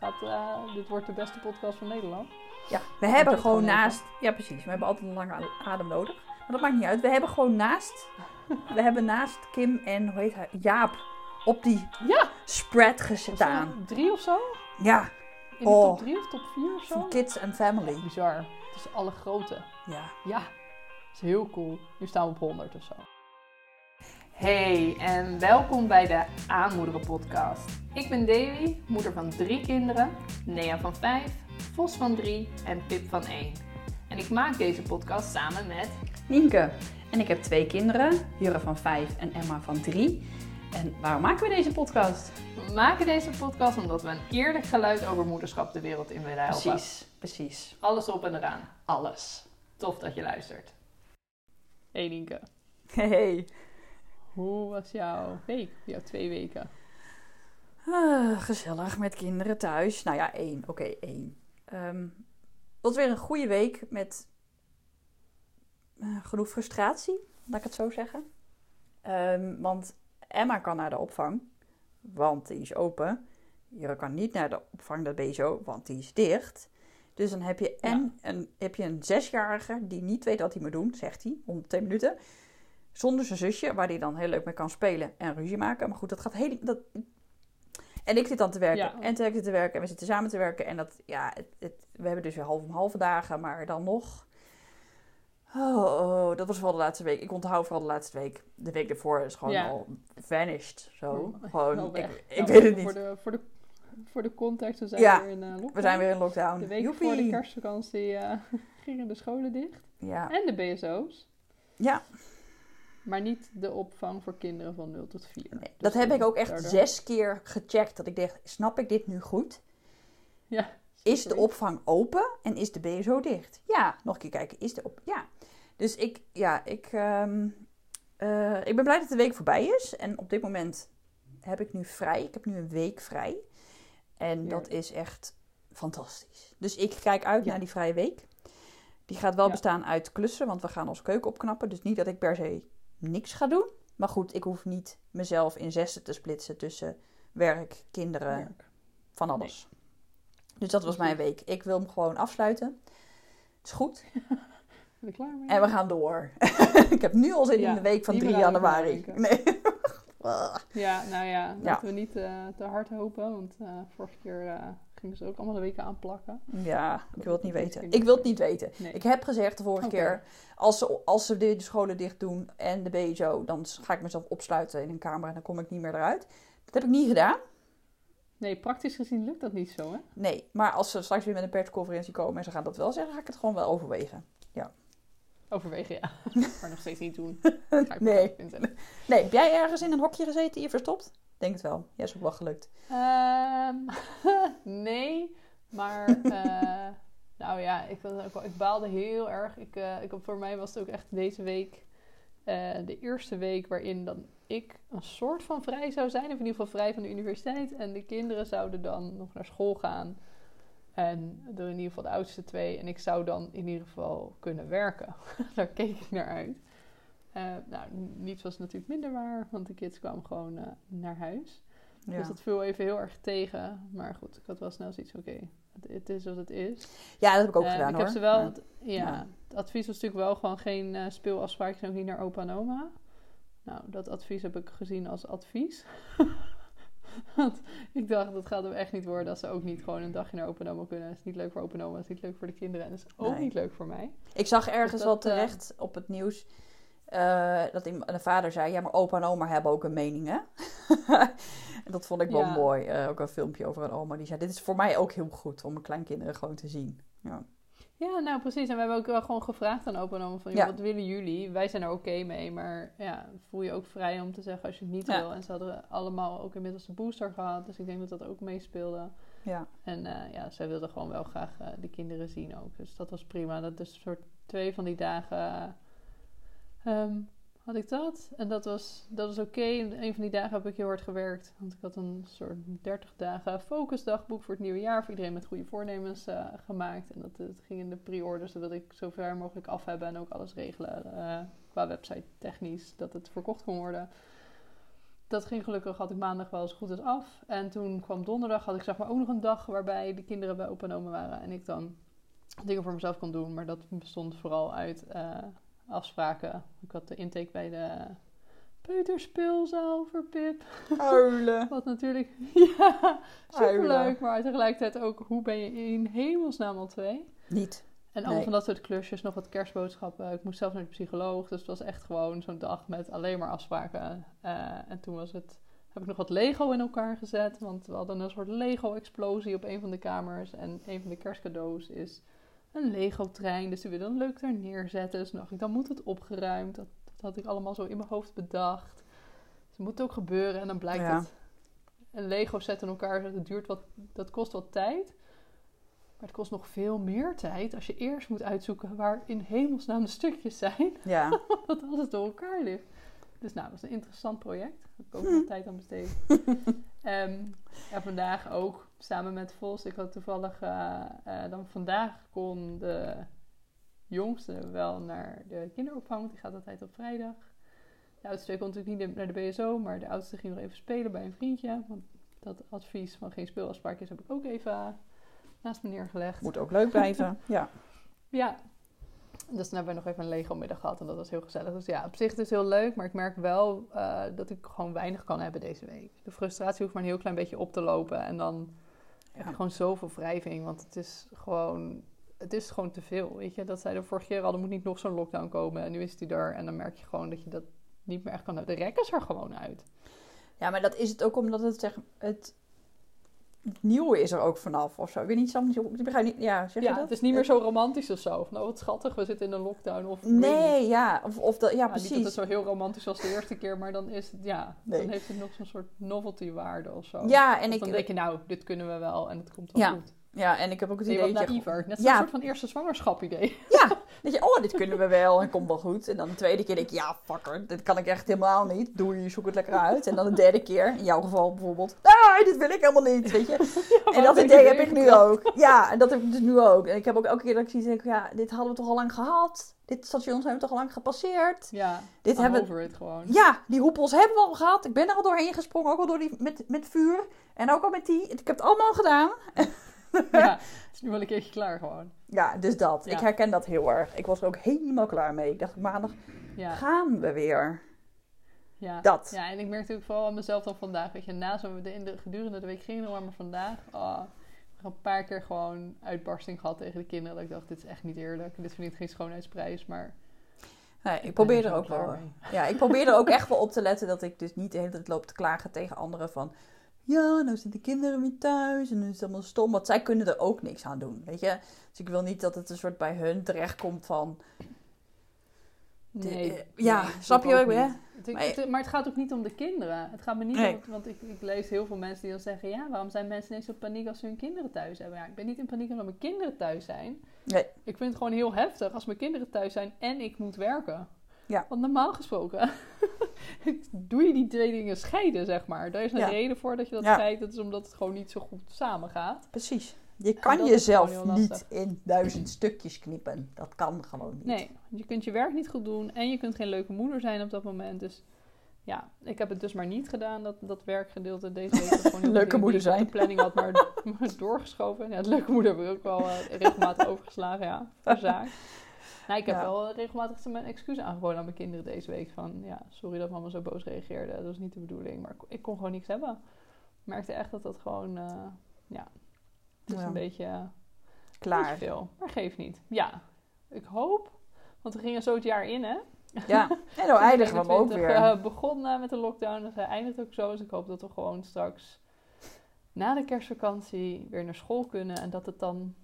Gaat, eh, dit wordt de beste podcast van Nederland. Ja, we hebben gewoon naast... Ja, precies. We hebben altijd een lange adem nodig. Maar dat maakt niet uit. We hebben gewoon naast... we hebben naast Kim en, hoe heet hij, Jaap op die Ja! spread gestaan. Drie of zo? Ja, In de Oh. top drie of top vier of zo? Kids and Family. Bizar. Het is alle grote. Ja. Ja, dat is heel cool. Nu staan we op 100 of zo. Hey en welkom bij de Aanmoederen podcast. Ik ben Davy, moeder van drie kinderen, Nea van 5, Vos van 3 en Pip van 1. En ik maak deze podcast samen met Nienke. En ik heb twee kinderen. Jurre van vijf en Emma van drie. En waarom maken we deze podcast? We maken deze podcast omdat we een eerlijk geluid over moederschap de wereld in willen helpen. Precies, precies. Alles op en eraan. Alles. Tof dat je luistert. Hey Nienke, Hey. Hoe was jouw week? Jouw twee weken? Ah, gezellig met kinderen thuis. Nou ja, één. Oké, één. Ehm, het was weer een goede week met eh, genoeg frustratie, laat ik het zo zeggen. Ehm, want Emma kan naar de opvang, want die is open. Jure kan niet naar de opvang, dat ben je zo, want die is dicht. Dus dan heb je, en een, heb je een zesjarige die niet weet wat hij moet doen, zegt hij, om twee minuten. Zonder zijn zusje, waar hij dan heel leuk mee kan spelen en ruzie maken. Maar goed, dat gaat heel... Dat, en ik zit dan te werken. Ja. En Tek zit te werken. En we zitten samen te werken. En dat, ja, het, het- we hebben dus weer half om halve dagen. Maar dan nog... Oh, oh, dat was vooral de laatste week. Ik onthoud vooral de laatste week. De week ervoor is gewoon Ja. al vanished. Zo. Gewoon, ik, ik weet het Voor niet. de, voor, de, voor de context, we zijn Ja, weer in eh lockdown. We zijn weer in lockdown. De week Joepie. voor de kerstvakantie eh, gingen de scholen dicht. Ja. En de BSO's. ja, Maar niet de opvang voor kinderen van 0 tot 4. nee, Dus dat heb ik ook echt daardoor- zes keer gecheckt. Dat ik dacht, snap ik dit nu goed? Ja. Is de opvang open en is de BSO dicht? Ja, nog een keer kijken. Is de op? Ja. Dus ik, ja, ik, ehm, eh, ik ben blij dat de week voorbij is. En op dit moment heb ik nu vrij. Ik heb nu een week vrij. En dat is echt fantastisch. Dus ik kijk uit Ja. naar die vrije week. Die gaat wel Ja. bestaan uit klussen, want we gaan ons keuken opknappen. Dus niet dat ik per se niks ga doen. Maar goed, ik hoef niet mezelf in zessen te splitsen tussen werk, kinderen, van alles. Dus dat was mijn week. Ik wil hem gewoon afsluiten. Het is goed. Ben klaar mee? En we gaan door. ik heb nu al zin Ja, in de week van niet 3 meer aan januari. Nee. Ja, nou ja, laten Ja. we niet eh, te hard hopen. Want eh, vorige keer eh, gingen ze ook allemaal de weken aanplakken. ja, ik wil het niet weten. Ik wil het niet weten. Nee. Ik heb gezegd de vorige keer, als ze, als ze de, scholen dicht doen en de BSO, dan ga ik mezelf opsluiten in een kamer en dan kom ik niet meer eruit. Dat heb ik niet gedaan. Nee, praktisch gezien lukt dat niet zo, hè? Nee, maar als ze straks weer met een persconferentie komen en ze gaan dat wel zeggen, ga ik het gewoon wel overwegen. Overwegen, ja. maar nog steeds niet doen. Nee. Nee, heb jij ergens in een hokje gezeten hier verstopt? Denk het wel. Ja, is ook wel gelukt. Ehm, nee, maar eh, nou ja, ik, was ook wel, ik baalde heel erg. Ik, eh, ik, voor mij was het ook echt deze week eh, de eerste week waarin dan ik een soort van vrij zou zijn. Of in ieder geval vrij van de universiteit. En de kinderen zouden dan nog naar school gaan. En de, in ieder geval de oudste twee. En ik zou dan in ieder geval kunnen werken. Daar keek ik naar uit. Eh, nou, niets was natuurlijk minder waar, want de kids kwamen gewoon eh, naar huis. Ja. Dus dat viel even heel erg tegen. Maar goed, ik had wel snel zoiets oké, het, het is wat het is. ja, dat heb ik ook Eh, gedaan ik hoor. heb ze wel, Ja. het, ja, Ja. het advies was natuurlijk wel gewoon geen speelafspraakjes en ook niet naar opa en oma. Nou, dat advies heb ik gezien als advies. Want ik dacht, dat gaat hem echt niet worden als ze ook niet gewoon een dagje naar opa en oma kunnen. Dat is niet leuk voor opa en oma, dat is niet leuk voor de kinderen en dat is ook Nee. niet leuk voor mij. Ik zag ergens Dus dat, eh, terecht op het nieuws eh, dat een vader zei: Ja, maar opa en oma hebben ook een mening, hè? en dat vond ik wel Ja. mooi. Eh, ook een filmpje over een oma die zei: Dit is voor mij ook heel goed om mijn kleinkinderen gewoon te zien. Ja, Ja, nou precies. En we hebben ook wel gewoon gevraagd aan opa en oma van, joh, Ja. wat willen jullie? Wij zijn er oké mee, maar ja, voel je ook vrij om te zeggen als je het niet Ja. wil. En ze hadden allemaal ook inmiddels een booster gehad, dus ik denk dat dat ook meespeelde. ja. En eh, ja, zij wilden gewoon wel graag de kinderen zien ook. Dus dat was prima. Dat is een soort twee van die dagen ehm, had ik dat. En dat was, dat was oké. En Een van die dagen heb ik heel hard gewerkt. Want ik had een soort 30 dagen focusdagboek voor het nieuwe jaar. Voor iedereen met goede voornemens eh, gemaakt. En dat, het ging in de pre-orders. Dat wilde ik zo ver mogelijk af hebben. En ook alles regelen eh, qua website technisch. Dat het verkocht kon worden. dat ging gelukkig, had ik maandag wel zo goed als af. En toen kwam donderdag, had ik zeg maar ook nog een dag waarbij de kinderen bij opa en oma waren. En ik dan dingen voor mezelf kon doen. Maar dat bestond vooral uit eh, afspraken. Ik had de intake bij de peuterspeelzaal voor Pip. Huilen. Wat natuurlijk, ja, superleuk. Maar tegelijkertijd ook, hoe ben je in hemelsnaam al twee? Niet. En allemaal Nee. van dat soort klusjes, nog wat kerstboodschappen. Ik moest zelf naar de psycholoog, dus het was echt gewoon zo'n dag met alleen maar afspraken. Eh, en toen was het, heb ik nog wat Lego in elkaar gezet, want we hadden een soort Lego-explosie op een van de kamers. En een van de kerstcadeaus is een Lego-trein, dus die wilde dan leuk daar neerzetten. Dus dacht ik, dan moet het opgeruimd. Dat, dat had ik allemaal zo in mijn hoofd bedacht. Dus het moet ook gebeuren en dan blijkt Ja. het een Lego set in elkaar zetten, dat, duurt wat, dat kost wat tijd. Maar het kost nog veel meer tijd als je eerst moet uitzoeken waar in hemelsnaam de stukjes zijn. Ja. Dat alles door elkaar ligt. Dus nou, dat is een interessant project. Daar heb ik ook Hm. tijd aan besteed. Ehm, en vandaag ook samen met Vos. Ik had toevallig eh, eh, dan vandaag kon de jongste wel naar de kinderopvang. Die gaat altijd op vrijdag. De oudste kon natuurlijk niet naar de BSO, maar de oudste ging nog even spelen bij een vriendje. Want dat advies van geen speelafspraakjes heb ik ook even eh, naast me neergelegd. Moet ook leuk blijven. Ja. Ja. Dus toen hebben we nog even een Lego-middag gehad en dat was heel gezellig. Dus ja, op zich is het heel leuk, maar ik merk wel dat ik gewoon weinig kan hebben deze week. De frustratie hoeft maar een heel klein beetje op te lopen en dan Ja. gewoon zoveel wrijving. Want het is gewoon, het is gewoon te veel, weet je. Dat zij er vorige keer al, er moet niet nog zo'n lockdown komen en nu is die er. En dan merk je gewoon dat je dat niet meer echt kan hebben. De rek is er gewoon uit. ja, maar dat is het ook omdat het, zeg, het nieuwe is er ook vanaf of zo. Ik weet niet, Sam, ik begrijp niet, ja, zeg je dat? het is niet meer zo romantisch of zo. Oh wat schattig, we zitten in een lockdown. Of. Nee, ja, of, of dat, ja, Ja, Niet dat precies. het zo heel romantisch was de eerste keer, maar dan is het, ja, Nee. dan heeft het nog zo'n soort novelty waarde of zo. Ja, en ik, dan denk je, nou, dit kunnen we wel en het komt wel Ja, goed. Ja, en ik heb ook het Nee, idee dat je. Net zo'n Ja. soort van eerste zwangerschap idee. ja, dat je, oh, dit kunnen we wel en komt wel goed. En dan de tweede keer denk je, ja, fucker, dit kan ik echt helemaal niet. Doei, zoek het lekker uit. En dan de derde keer, in jouw geval bijvoorbeeld, nee, dit wil ik helemaal niet, weet je. En dat idee heb ik nu ook. Ja, en dat heb ik dus nu ook. En ik heb ook elke keer dat ik zie, denk ik, ja, dit hadden we toch al lang gehad. Dit station zijn we toch al lang gepasseerd. Ja, Dit hebben over it gewoon. Ja, die hoepels hebben we al gehad. Ik ben er al doorheen gesprongen, ook al door die met, met vuur. En ook al met die. Ik heb het allemaal gedaan. Ja, het is nu wel een keertje klaar gewoon. Ja, dus dat. Ja. Ik herken dat heel erg. Ik was er ook helemaal klaar mee. Ik dacht, maandag Ja, gaan we weer. ja. Dat. Ja, en ik merkte ook vooral aan mezelf dan vandaag. Weet je, na zo de, in de, gedurende de week ging het nog maar vandaag. Oh, ik heb een paar keer gewoon uitbarsting gehad tegen de kinderen. Dat ik dacht, dit is echt niet eerlijk. Dit verdient geen schoonheidsprijs, maar... Nee, ik probeer er er ook wel. mee. Ja, ik probeer er ook echt wel op te letten dat ik dus niet de hele tijd loop te klagen tegen anderen van. Ja, nou zitten de kinderen weer thuis en nu is het allemaal stom. Want zij kunnen er ook niks aan doen, weet je. Dus ik wil niet dat het een soort bij hun terechtkomt van... De- Nee. eh, ja, nee, snap je ook hè? Maar- het- maar het gaat ook niet om de kinderen. Het gaat me niet Nee. om... Want ik, ik lees heel veel mensen die dan zeggen... Ja, waarom zijn mensen ineens zo paniek als ze hun kinderen thuis hebben? Ja, ik ben niet in paniek omdat mijn kinderen thuis zijn. Nee. Ik vind het gewoon heel heftig als mijn kinderen thuis zijn en ik moet werken. Ja. Want normaal gesproken doe je die twee dingen scheiden, zeg maar. Daar is een Ja. reden voor dat je dat Ja. scheidt. Dat is omdat het gewoon niet zo goed samen gaat. Precies. Je kan jezelf niet in duizend stukjes knippen. Dat kan gewoon niet. Nee, je kunt je werk niet goed doen en je kunt geen leuke moeder zijn op dat moment. Dus ja, ik heb het dus maar niet gedaan, dat, dat werkgedeelte deze week. Gewoon Leuke moeder zijn. de planning had, maar, maar doorgeschoven. Ja, het leuke moeder heb ik ook wel eh, regelmatig overgeslagen, ja, voor zaak. Nou, ik heb Ja. wel regelmatig mijn excuus aangeboden aan mijn kinderen deze week. Van, ja, sorry dat mama zo boos reageerde. Dat was niet de bedoeling. Maar ik, kon gewoon niks hebben. Ik merkte echt dat dat gewoon, eh, ja, het is Ja. een beetje... eh, Klaar. Beetje veel, maar geeft niet. Ja, ik hoop. Want we gingen zo het jaar in, hè? Ja. En nou eindigen we hem ook 2021, weer. begon eh, met de lockdown, dus hij eindigt ook zo. Dus ik hoop dat we gewoon straks na de kerstvakantie weer naar school kunnen. En dat het dan,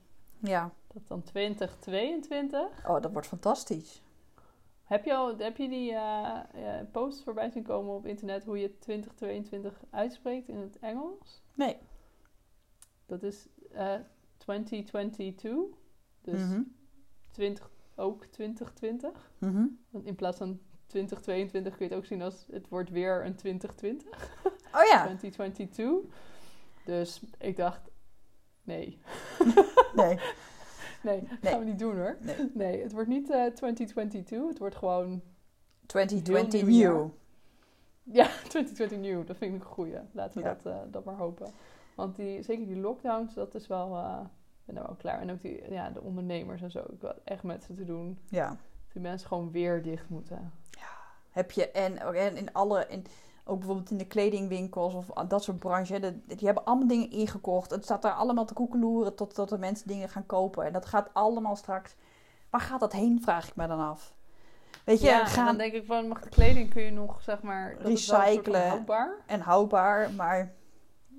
Ja. dat dan 2022... Oh, dat wordt fantastisch. Heb je, al, heb je die eh, posts voorbij zien komen op internet hoe je 2022 uitspreekt in het Engels? Nee. Dat is eh 2022. Dus Mhm. 20, ook 2020. Mhm. Want in plaats van 2022 kun je het ook zien als het wordt weer een 2020. Oh ja. 2022. Dus ik dacht, nee. Nee. Nee, dat Nee. gaan we niet doen hoor. nee. Nee, het wordt niet eh 2022. Het wordt gewoon 2020 Heel nieuw jaar. new. Ja, 2020 nieuw. Dat vind ik een goeie. Laten we Ja. dat, eh, dat maar hopen. Want die, zeker die lockdowns, dat is wel... ik ben er wel klaar. En ook die, ja, de ondernemers en zo. Ik wil echt met ze te doen. Ja. Die mensen gewoon weer dicht moeten. Heb je, en, en in alle, in, ook bijvoorbeeld in de kledingwinkels of dat soort de- die hebben allemaal dingen ingekocht. Het staat daar allemaal te koekeloeren tot, tot de mensen dingen gaan kopen. En dat gaat allemaal straks. Waar gaat dat heen, vraag ik me dan af. Weet je, ja, gaan dan denk ik van, mag kleding kun je nog, zeg maar... Recyclen. houdbaar. en houdbaar, maar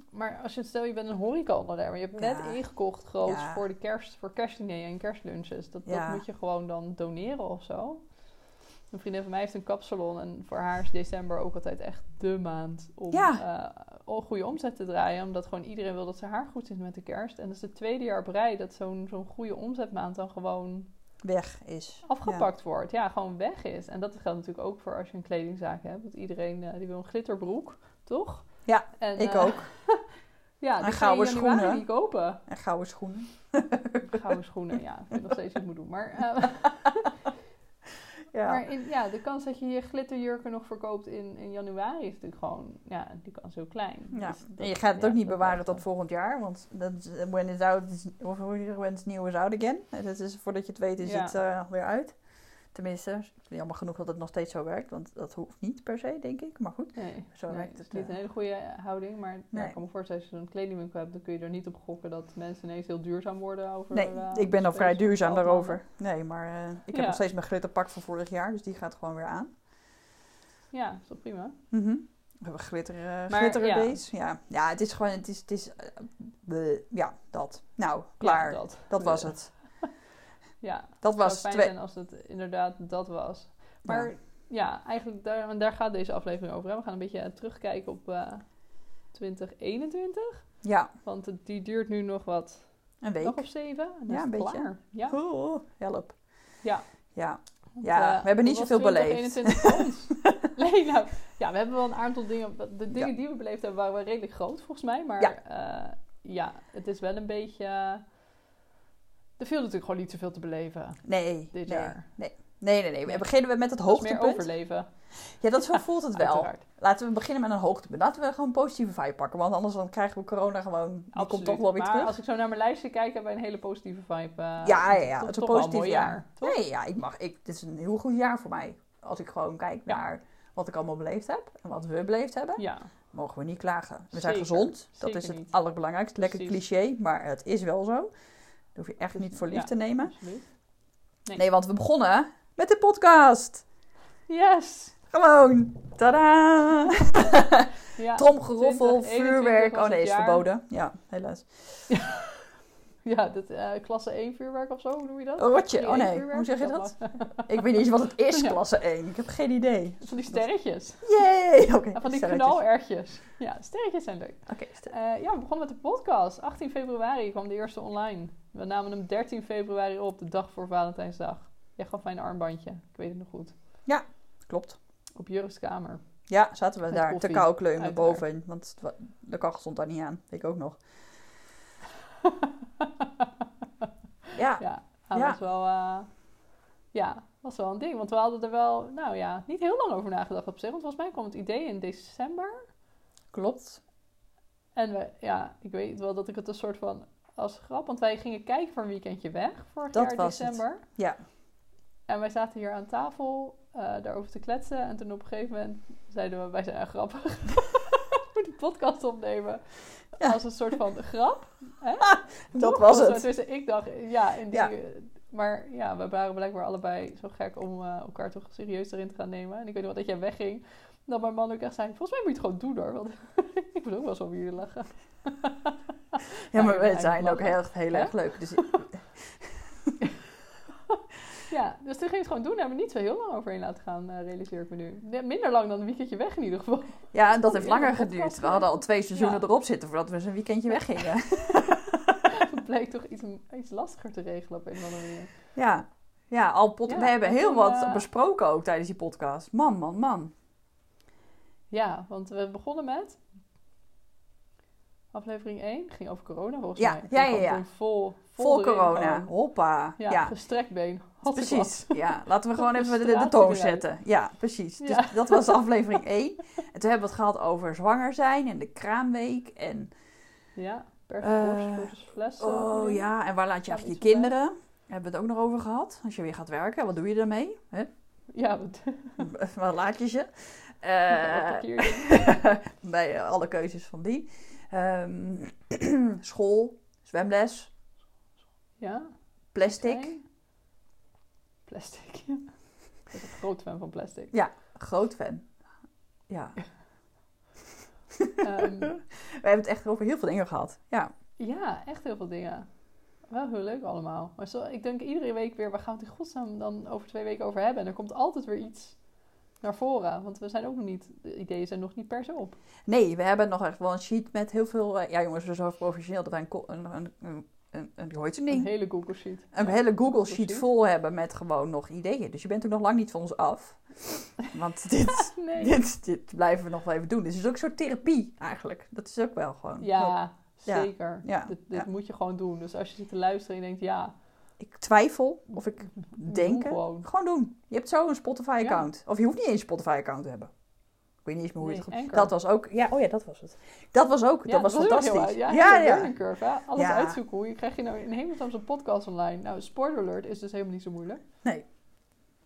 Maar als je stel je bent een horecaondernemer, je hebt net ingekocht groot Ja. voor de kerst, voor kerstdiner en kerstlunches. Dat, dat moet je gewoon dan doneren of zo. Een vriendin van mij heeft een kapsalon en voor haar is december ook altijd echt de maand om Ja. eh, goede omzet te draaien. Omdat gewoon iedereen wil dat ze haar goed zit met de kerst. En dat is het tweede jaar op rij dat zo'n zo'n goede omzetmaand dan gewoon weg is. afgepakt wordt. Ja, gewoon weg is. En dat geldt natuurlijk ook voor als je een kledingzaak hebt. Want iedereen eh, die wil een glitterbroek, toch? Ja, En, Ik eh, ook. Ja, En die gouden schoenen. niet kopen. En gouden schoenen. Gouden schoenen, ja. Ik vind nog steeds wat ik moet doen. Maar, Ja. maar in, ja, de kans dat je je glitterjurken nog verkoopt in, in januari is natuurlijk gewoon... Ja, die kans heel klein. Ja. Dus dat- en je gaat het ja, ook niet bewaren tot volgend jaar, want dat is, when it's out, is, of when it's new is out again. Dat is, voordat je het weet is het eh, weer uit. Tenminste, jammer genoeg dat het nog steeds zo werkt, want dat hoeft niet per se, denk ik. Maar goed. Nee, Zo nee, werkt het is het, niet eh. een hele goede houding. Maar ja, Nee. ik kan me voorstellen, als je zo'n kledingwinkel hebt... dan kun je er niet op gokken dat mensen ineens heel duurzaam worden over... Nee, eh, ik ben al vrij duurzaam daarover. Nee, maar eh, ik heb Ja. nog steeds mijn glitterpak van vorig jaar, dus die gaat gewoon weer aan. Ja, is toch prima? Mhm. We hebben glitter, eh Maar, glitter ja. Ja. ja, het is gewoon, het is, het is ja, dat. Nou, klaar. Ja, dat. dat. was het. Ja, Dat was fijn twee... zijn als het inderdaad dat was. Maar Ja. ja, eigenlijk daar, want daar gaat deze aflevering over. Hè? We gaan een beetje eh, terugkijken op eh 2021. Ja, Want het- die duurt nu nog wat, een week. nog of zeven. Ja, een beetje. klaar. Ja, Oh, help. Ja. Ja. want, Ja, eh, we hebben niet zoveel beleefd. 2021 voor ons? nee, nou, ja, we hebben wel een aantal dingen. De dingen Ja. die we beleefd hebben waren wel redelijk groot volgens mij. Maar ja het is wel een beetje... er viel natuurlijk gewoon niet zoveel te beleven Nee, dit nee. jaar. Nee, nee, nee. We Nee. beginnen we met het was meer hoogtepunt. overleven. Ja, dat zo voelt het wel. Uiteraard. Laten we beginnen met een hoogtepunt. Laten we gewoon een positieve vibe pakken. Want anders dan krijgen we corona gewoon... Die komt toch wel weer maar terug. als ik zo naar mijn lijstje kijk, hebben wij een hele positieve vibe. eh, Ja, ja, ja. Het is een positief mooi jaar. toch? Nee, ja, ik mag... Ik, dit is een heel goed jaar voor mij. Als ik gewoon kijk Ja. naar wat ik allemaal beleefd heb. En wat we beleefd hebben. Ja, Mogen we niet klagen. We zijn Zeker. gezond. Dat Zeker is het niet. allerbelangrijkste. Lekker Precies. cliché, maar het is wel zo. Dat hoef je echt Dus, niet voor lief ja. te nemen. Nee. Nee, want we begonnen met de podcast. Yes! Gewoon. Tadaa! Ja, Tromgeroffel, 2021 vuurwerk. Oh nee, is jaar. verboden. Ja, helaas. ja dat, eh, klasse 1 vuurwerk of zo, hoe noem je dat? Rotje. Oh nee, 1 vuurwerk? hoe zeg je dat? Ik weet niet eens wat het is, klasse 1. Ik heb geen idee. Van die sterretjes. Yay! Oké, van die knalertjes. Ja, sterretjes zijn leuk. Oké, Eh, ja, we begonnen met de podcast. 18 februari kwam de eerste online. We namen hem 13 februari op, de dag voor Valentijnsdag. Jij gaf mij een armbandje. Ik weet het nog goed. klopt. Op Jurgens kamer. Ja, zaten we Met daar te koffie, kou kleumen boven. Want de kachel stond daar niet aan. Weet ik ook nog. Ja, Ja, dat Ja. was wel, eh, ja, was wel een ding. Want we hadden er wel, nou ja, niet heel lang over nagedacht op zich. Want volgens mij kwam het idee in december. klopt. En we, ja, ik weet wel dat ik het een soort van als grap... Want wij gingen kijken voor een weekendje weg vorig Dat jaar was het. december. Ja. En wij zaten hier aan tafel eh, daarover te kletsen. En toen op een gegeven moment zeiden we, wij zijn grappig. we moeten een podcast opnemen. Ja. Als een soort van grap. Hè? Dat Toch? was het. Dus ik dacht, ja, in die, Ja. maar ja, we waren blijkbaar allebei zo gek om eh, elkaar toch serieus erin te gaan nemen. En ik weet nog wel dat jij wegging. Dat mijn man ook echt zei, volgens mij moet je het gewoon doen hoor. Want ik moet ook wel zo om jullie lachen. Ja, maar we zijn ook heel, heel erg leuk. Dus Ja, dus toen ging het gewoon doen. Daar hebben we niet zo heel lang overheen laten gaan, eh, realiseer ik me nu. Minder lang dan een weekendje weg in ieder geval. ja, dat heeft langer geduurd. We hadden al twee seizoenen Ja. erop zitten voordat we eens een weekendje weggingen. Het bleek toch iets, iets lastiger te regelen op een of andere manier. Ja, ja al Ja, we hebben en heel toen, wat eh, besproken ook tijdens die podcast. Man, man, man. Ja, want we begonnen met... Aflevering 1 ging over corona volgens Ja, mij. Ja. Vol, Vol corona. gewoon. Hoppa. Ja, Ja, gestrekt been. Precies. Ja, laten we gewoon even de, de toon zetten. Ja, precies. Ja. Dus dat was aflevering 1. En toen hebben we het gehad over zwanger zijn en de kraamweek. En. Ja, per Eh, borst versus fles. eh, oh ja, en waar laat je eigenlijk je kinderen? Hebben we het ook nog over gehad. Als je weer gaat werken, wat doe je daarmee? Ja, wat, Waar laat je ze? Eh, bij alle keuzes van die. Ehm, school, zwemles, Ja, plastic. Plastic. Ik ben een groot fan van plastic. Groot fan. Ja, Ehm, we hebben het echt over heel veel dingen gehad. Ja, ja, echt heel veel dingen. Wel heel leuk allemaal. Maar zo, ik denk iedere week weer, waar gaan we het in godsnaam dan over twee weken over hebben? En er komt altijd weer iets naar voren. Want we zijn ook nog niet, de ideeën zijn nog niet per se op. nee, we hebben nog echt wel een sheet met heel veel... eh, ja jongens, we zijn zo professioneel dat wij een, een, een, een, een, een, hoe heet het Een ding? hele Google Sheet. Een Ja, hele Google Google sheet Sheet. vol hebben met gewoon nog ideeën. Dus je bent ook nog lang niet van ons af. Want dit, Nee. dit, dit blijven we nog wel even doen. Dus het is ook een soort therapie eigenlijk. Dat is ook wel gewoon... Ja, Ja, zeker. ja, dit dit moet je gewoon doen. Dus als je zit te luisteren en je denkt, ja, Ik twijfel of ik denken. gewoon. Gewoon doen. Je hebt zo een Spotify-account. Of je hoeft niet eens een Spotify-account te hebben. Ik weet niet eens meer hoe je het. Anchor. Dat was ook... Ja, oh ja, dat was het. Dat was ook... Ja, dat was fantastisch. Ja, ja, ja, ja. learning curve, hè? Alles Ja. uitzoeken. Hoe krijg je nou in hemelsnaam zo'n podcast online? Nou, spoiler alert is dus helemaal niet zo moeilijk. Nee.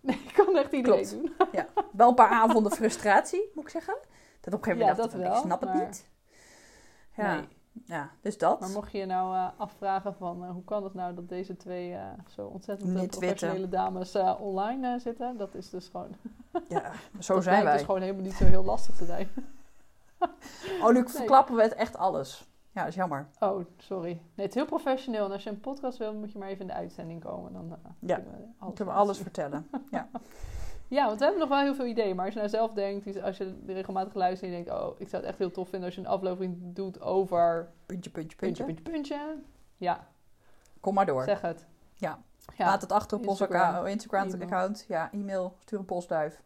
Nee, kan echt iedereen Klopt. doen. Wel een paar avonden frustratie, moet ik zeggen. Dat op een gegeven Ja, moment dacht dat ik, wel, ik snap het niet. Ja, Nee. Ja, dus dat. Maar mocht je je nou eh, afvragen van eh, hoe kan het nou dat deze twee eh, zo ontzettend professionele dames online zitten? Dat is dus gewoon, Ja, zo zijn blijkt wij. dus gewoon helemaal niet zo heel lastig te zijn. Oh, nu verklappen we het echt alles. Ja, dat is jammer. Oh, sorry. Nee, het is heel professioneel. En als je een podcast wil, moet je maar even in de uitzending komen. Dan Ja, kunnen we alles, kunnen we alles vertellen. Ja, want we hebben nog wel heel veel ideeën. Maar als je nou zelf denkt, als je regelmatig luistert en je denkt... Oh, ik zou het echt heel tof vinden als je een aflevering doet over Puntje, puntje, puntje, puntje. puntje, puntje. Ja, Kom maar door. zeg het. Ja. ja. Laat het achter op ons Instagram, Instagram-account. ja, e-mail. Stuur een postduif.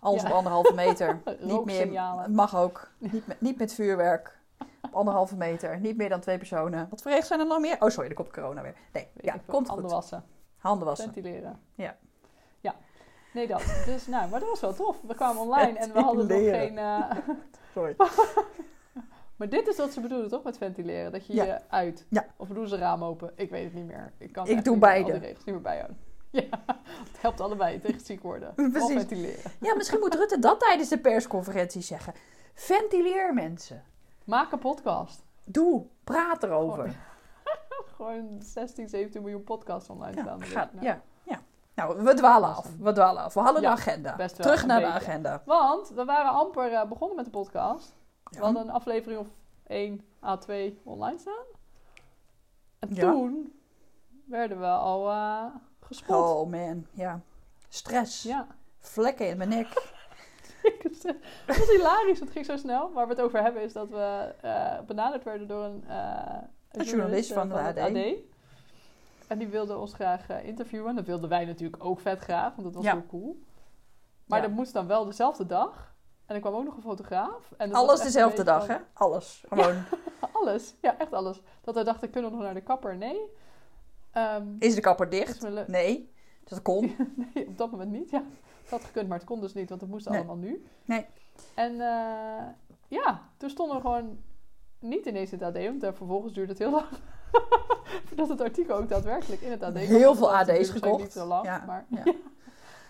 Alles Ja. op anderhalve meter. niet meer. Mag ook. Niet met, niet met vuurwerk. Op anderhalve meter. Niet meer dan twee personen. Wat voor regels zijn er nog meer? Oh, sorry, er komt corona weer. Nee, Weet ja, komt Handen goed. wassen, Handen wassen. ventileren. Ja. Ja. Nee, dat. Dus, nou, maar dat was wel tof. We kwamen online en we hadden nog geen... eh, Sorry. maar dit is wat ze bedoelen, toch? Met ventileren. Dat je Ja. je uit. Ja. Of doen ze raam open? Ik weet het niet meer. Ik, kan Ik doe beide. Die regels niet meer bijhouden. Ja, het helpt allebei tegen ziek worden. Precies. Of ventileren. Ja, misschien moet Rutte dat tijdens de persconferentie zeggen. Ventileer mensen. Maak een podcast. Doe. Praat erover. Gewoon 16, 17 miljoen podcasts online Ja, staan. Ga- ik, nou, ja. Nou, we dwalen af. We dwalen af. We hadden Ja, een agenda. best wel, Terug naar de agenda. Want we waren amper eh, begonnen met de podcast. Ja. We hadden een aflevering of 1 A2 online staan. En toen werden we al eh, gespot. Oh man, ja. Stress. Ja. Vlekken in mijn nek. Het was hilarisch, het ging zo snel. Waar we het over hebben is dat we eh, benaderd werden door een, een journalist van de AD. En die wilde ons graag eh, interviewen. Dat wilden wij natuurlijk ook vet graag, want dat was Ja. heel cool. Maar Ja. dat moest dan wel dezelfde dag. En er kwam ook nog een fotograaf. En dat Alles dezelfde dag, hè? Alles. Gewoon. Alles, ja, echt alles. Dat we dachten, kunnen we nog naar de kapper? Nee. Ehm, Is de kapper dicht? le- Nee. Dus dat kon. nee, op dat moment niet. Ja, het had gekund, maar het kon dus niet, want het moest Nee. allemaal nu. Nee. En eh, ja, toen stonden we gewoon niet ineens in het AD, want eh, vervolgens duurde het heel lang. Voordat het artikel ook daadwerkelijk in het AD kwam. Heel veel AD's gekocht. Niet zo lang, Ja, maar ja.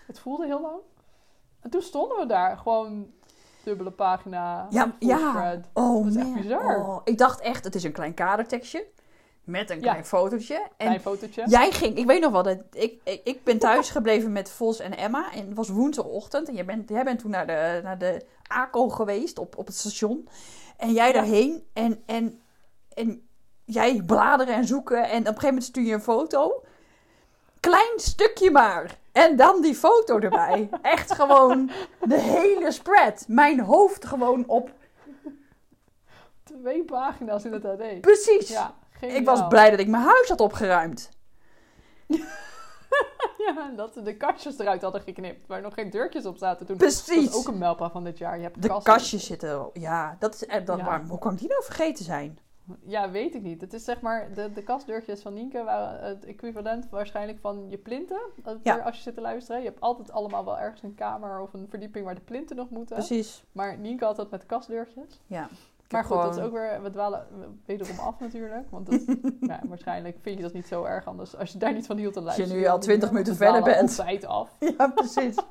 het voelde heel lang. En toen stonden we daar, gewoon dubbele pagina, Ja, ja. spread. Oh Dat is echt bizar. Oh, ik dacht echt, het is een klein kadertekstje. Met een Ja. klein fotootje. En Klein fotootje. Jij ging, ik weet nog wel, dat ik, ik, ik ben thuis gebleven met Vos en Emma. En het was woensdagochtend. En jij bent, jij bent toen naar de, naar de ACO geweest op, op het station. En jij daarheen. En, en, en jij bladeren en zoeken. En op een gegeven moment stuur je een foto. Klein stukje maar. En dan die foto erbij. Echt gewoon de hele spread. Mijn hoofd gewoon op. Twee pagina's in het AD. Precies. Ja, ik was blij dat ik mijn huis had opgeruimd. Ja, dat ze de kastjes eruit hadden geknipt, waar nog geen deurtjes op zaten toen. Precies. Dat is ook een mijlpaal van dit jaar. Je hebt De kastjes zitten. Ja, dat is. eh, Dat, Ja. waarom- hoe kan ik die nou vergeten zijn? Ja, weet ik niet. Het is zeg maar, de, de kastdeurtjes van Nienke waren het equivalent waarschijnlijk van je plinten. Als Ja. als je zit te luisteren. Je hebt altijd allemaal wel ergens een kamer of een verdieping waar de plinten nog moeten. Precies. Maar Nienke had dat met kastdeurtjes. Ja. Maar goed, dat is ook weer, we dwalen wederom af natuurlijk. Want dat, ja, waarschijnlijk vind je dat niet zo erg anders. Als je daar niet van hield te Als je luisteren. nu al dan 20 niet. minuten verder bent. altijd af. Ja, precies.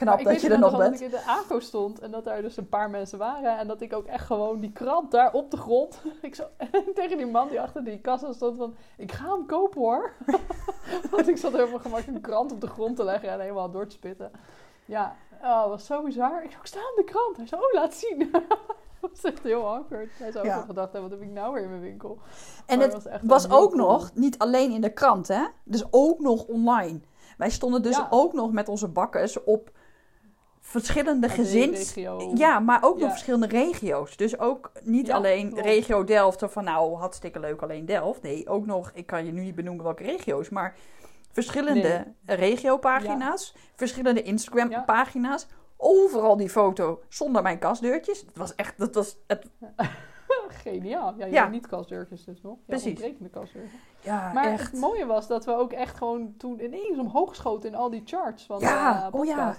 Knap ik dat weet je er nog bent. Dat ik in de ACO stond en dat daar dus een paar mensen waren. En dat ik ook echt gewoon die krant daar op de grond. Ik zo, tegen die man die achter die kassa stond van... Ik ga hem kopen hoor. Want ik zat helemaal gemakkelijk een krant op de grond te leggen en helemaal door te spitten. Ja, oh, was zo bizar. Ik zo, ik sta aan de krant. Hij zo, oh laat zien. dat was echt heel awkward. Hij zou ook Ja. gedacht hebben, wat heb ik nou weer in mijn winkel? En Maar het was ook cool. nog niet alleen in de krant, hè? Dus ook nog online. Wij stonden dus Ja. ook nog met onze bakkers op verschillende Uit gezins... Ja, maar ook nog verschillende regio's. Dus ook niet Ja, alleen klopt. regio Delft, zo van nou, hartstikke leuk alleen Delft. Nee, ook nog, ik kan je nu niet benoemen welke regio's, maar verschillende regiopagina's, verschillende Instagram-pagina's. Overal die foto zonder mijn kastdeurtjes. Het was echt, dat was, het, Geniaal. Ja, je Ja. hebt niet kastdeurtjes dus nog. Ja, Precies. kastdeurtjes. ja, Maar echt. het mooie was dat we ook echt gewoon toen ineens omhoog schoten in al die charts van Ja, de oh ja.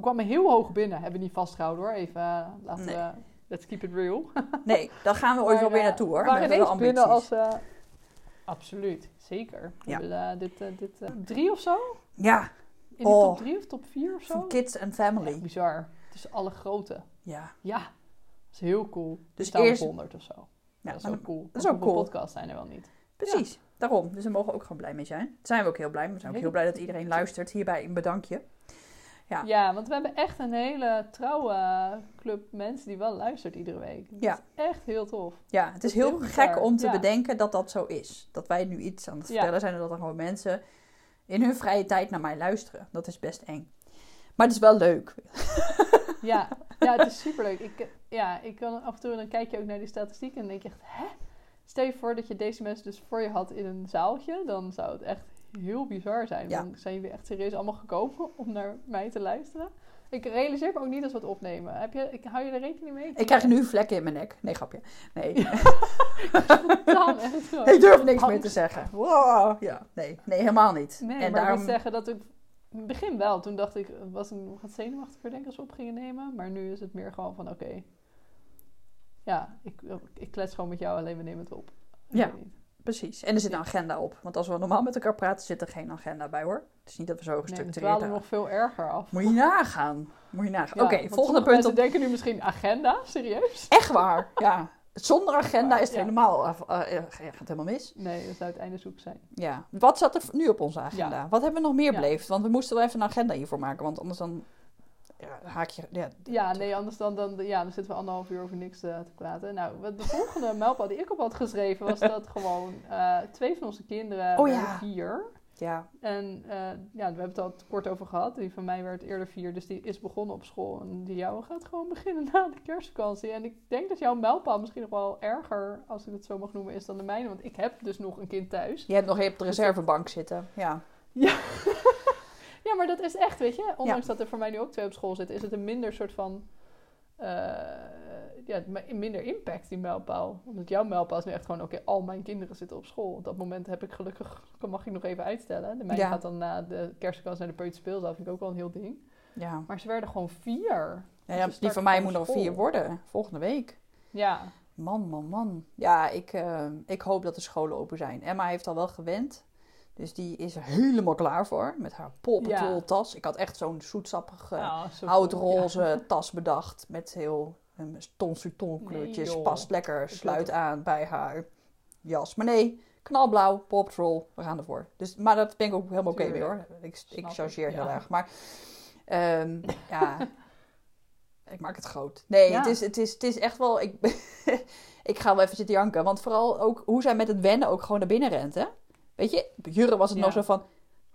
We kwamen heel hoog binnen. Hebben we niet vastgehouden hoor. Even eh, laten Nee. we... Let's keep it real. Nee, daar gaan we ooit wel Maar, weer eh, naartoe hoor. We wel ineens binnen als... eh, absoluut, zeker. We Ja. eh, dit, dit drie of zo? Ja, In Oh. de top drie of top vier of zo? van kids en Echt family. bizar. Tussen alle grote. Ja, Ja, dat is heel cool. Dus staan eerst- op 100 of zo. ja dat is maar ook cool. is Want ook cool. podcasts zijn er wel niet? precies. Daarom. Dus daar mogen we ook gewoon blij mee zijn. Daar zijn we ook heel blij mee. We zijn ook heel blij dat iedereen luistert. Hierbij een bedankje. Ja. Ja. want we hebben echt een hele trouwe club mensen die wel luistert iedere week. Dat Ja. is echt heel tof. Ja, het is heel heel gek om te ja. bedenken dat dat zo is. Dat wij nu iets aan het vertellen zijn en dat er gewoon mensen in hun vrije tijd naar mij luisteren. Dat is best eng. Maar het is wel leuk. Ja, ja het is superleuk. Ik, ja, ik kan af en toe dan kijk je ook naar die statistieken en denk je echt, hè? Stel je voor dat je deze mensen dus voor je had in een zaaltje, dan zou het echt heel bizar zijn. Ja. Dan zijn jullie echt serieus allemaal gekomen om naar mij te luisteren. Ik realiseer me ook niet dat we het opnemen. Heb je, ik, hou je er rekening mee? Ik krijg nu vlekken in mijn nek. Nee, grapje. Nee, Spontaan, echt zo. ik durf niks meer te zeggen. Wow. Ja, nee, nee, helemaal niet. Nee, en maar daarom, ik moet zeggen dat ik... In het begin wel. Toen dacht ik, was ik wat zenuwachtiger denk ik als we op gingen nemen. Maar nu is het meer gewoon van, oké. ja, ik, ik klets gewoon met jou, alleen we nemen het op. Ik Ja. weet niet. Precies. En er zit een agenda op. Want als we normaal met elkaar praten, zit er geen agenda bij hoor. Het is niet dat we zo Nee, gestructureerd zijn. nog veel erger af. Moet je nagaan. Moet je nagaan. Ja, Oké, volgende punt op. denken nu misschien agenda, serieus? Echt waar. Ja. Zonder agenda is het Ja. helemaal... eh, eh, gaat helemaal mis. Nee, dat zou het einde zoek zijn. Ja. Wat zat er nu op onze agenda? Ja. Wat hebben we nog meer beleefd? Want we moesten wel even een agenda hiervoor maken. Want anders dan... Ja, haak je... Ja, Ja, nee, anders dan, dan, ja, dan zitten we anderhalf uur over niks eh, te praten. Nou, wat de volgende mijlpaal die ik op had geschreven was dat gewoon eh, twee van onze kinderen Oh, ja. vier. ja. En eh, ja, we hebben het al kort over gehad. Die van mij werd eerder vier, dus die is begonnen op school. En die jouwe gaat gewoon beginnen na de kerstvakantie. En ik denk dat jouw mijlpaal misschien nog wel erger, als ik het zo mag noemen, is dan de mijne. Want ik heb dus nog een kind thuis. Je hebt nog even op de reservebank zitten. Ja. Ja, maar dat is echt, weet je. Ondanks dat er voor mij nu ook twee op school zitten, is het een minder soort van... eh, ja, minder impact, die mijlpaal. Omdat jouw mijlpaal is nu echt gewoon... Oké, al mijn kinderen zitten op school. Op dat moment heb ik gelukkig... Mag ik nog even uitstellen. De mijne Ja. gaat dan na de kerstvakantie naar de peuterspeelzaal. Dat vind ik ook wel een heel ding. Ja. Maar ze werden gewoon vier. Ja, ja, die van mij moet nog vier worden. Volgende week. Ja, Man, man, man. Ja, ik, eh, ik hoop dat de scholen open zijn. Emma heeft al wel gewend. Dus die is er helemaal klaar voor. Met haar Paw Patrol tas. Ik had echt zo'n zoetsappige zo cool. oudroze tas bedacht. Met heel um, ton sur ton kleurtjes. Nee. Past lekker, sluit aan bij haar jas. Maar nee, knalblauw, Paw Patrol. We gaan ervoor. Dus, maar dat ben ik ook helemaal oké mee Tuurlijk. hoor. Ik, ik chargeer ik, heel ja. erg. Maar ehm, ja, ik maak het groot. Nee, Ja. het, is, het, is, het is echt wel... Ik, ik ga wel even zitten janken. Want vooral ook hoe zij met het wennen ook gewoon naar binnen rent, hè? Weet je, Jurre was het Ja. nog zo van...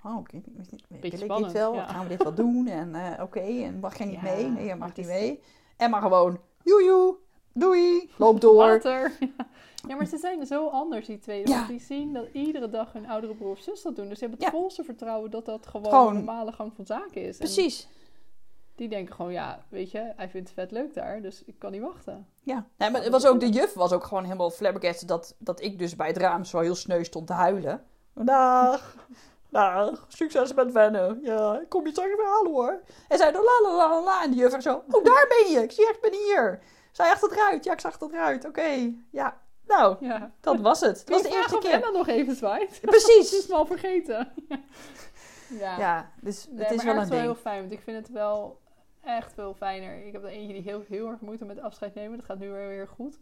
Oh, oké, wil ik dit wel? ja. Gaan we dit wel doen? En eh, oké, en mag jij niet Ja, mee? Nee, je mag niet mee. En maar gewoon, joejoe, doei, loop door. Water. Ja, maar ze zijn zo anders, die twee. Want die zien dat iedere dag hun oudere broer of zus dat doen. Dus ze hebben het volste vertrouwen dat dat gewoon, Gewoon- een normale gang van zaken is. En Precies. die denken gewoon, ja, weet je, hij vindt het vet leuk daar, dus ik kan niet wachten. Ja, nee, maar het was ook, de juf was ook gewoon helemaal flabbergasted dat, dat ik dus bij het raam zo heel sneu stond te huilen. Dag, dag, succes met wennen. Ja, ik kom je straks weer halen hoor. En zei la la la la la. En de juf zo, oh daar ben je, ik zie echt, ik ben hier. Zij achter het ruit, ja ik zag het ruit, oké. Ja, nou, Ja. dat was het. Het was de Ik eerste keer. Emma nog even zwaait. Precies. Ze is me al vergeten. ja. Ja, dus Nee, het is wel een ergens wel ding. heel fijn, want ik vind het wel echt veel fijner. Ik heb er eentje die heel, heel erg moeite met afscheid nemen. Dat gaat nu weer, weer goed.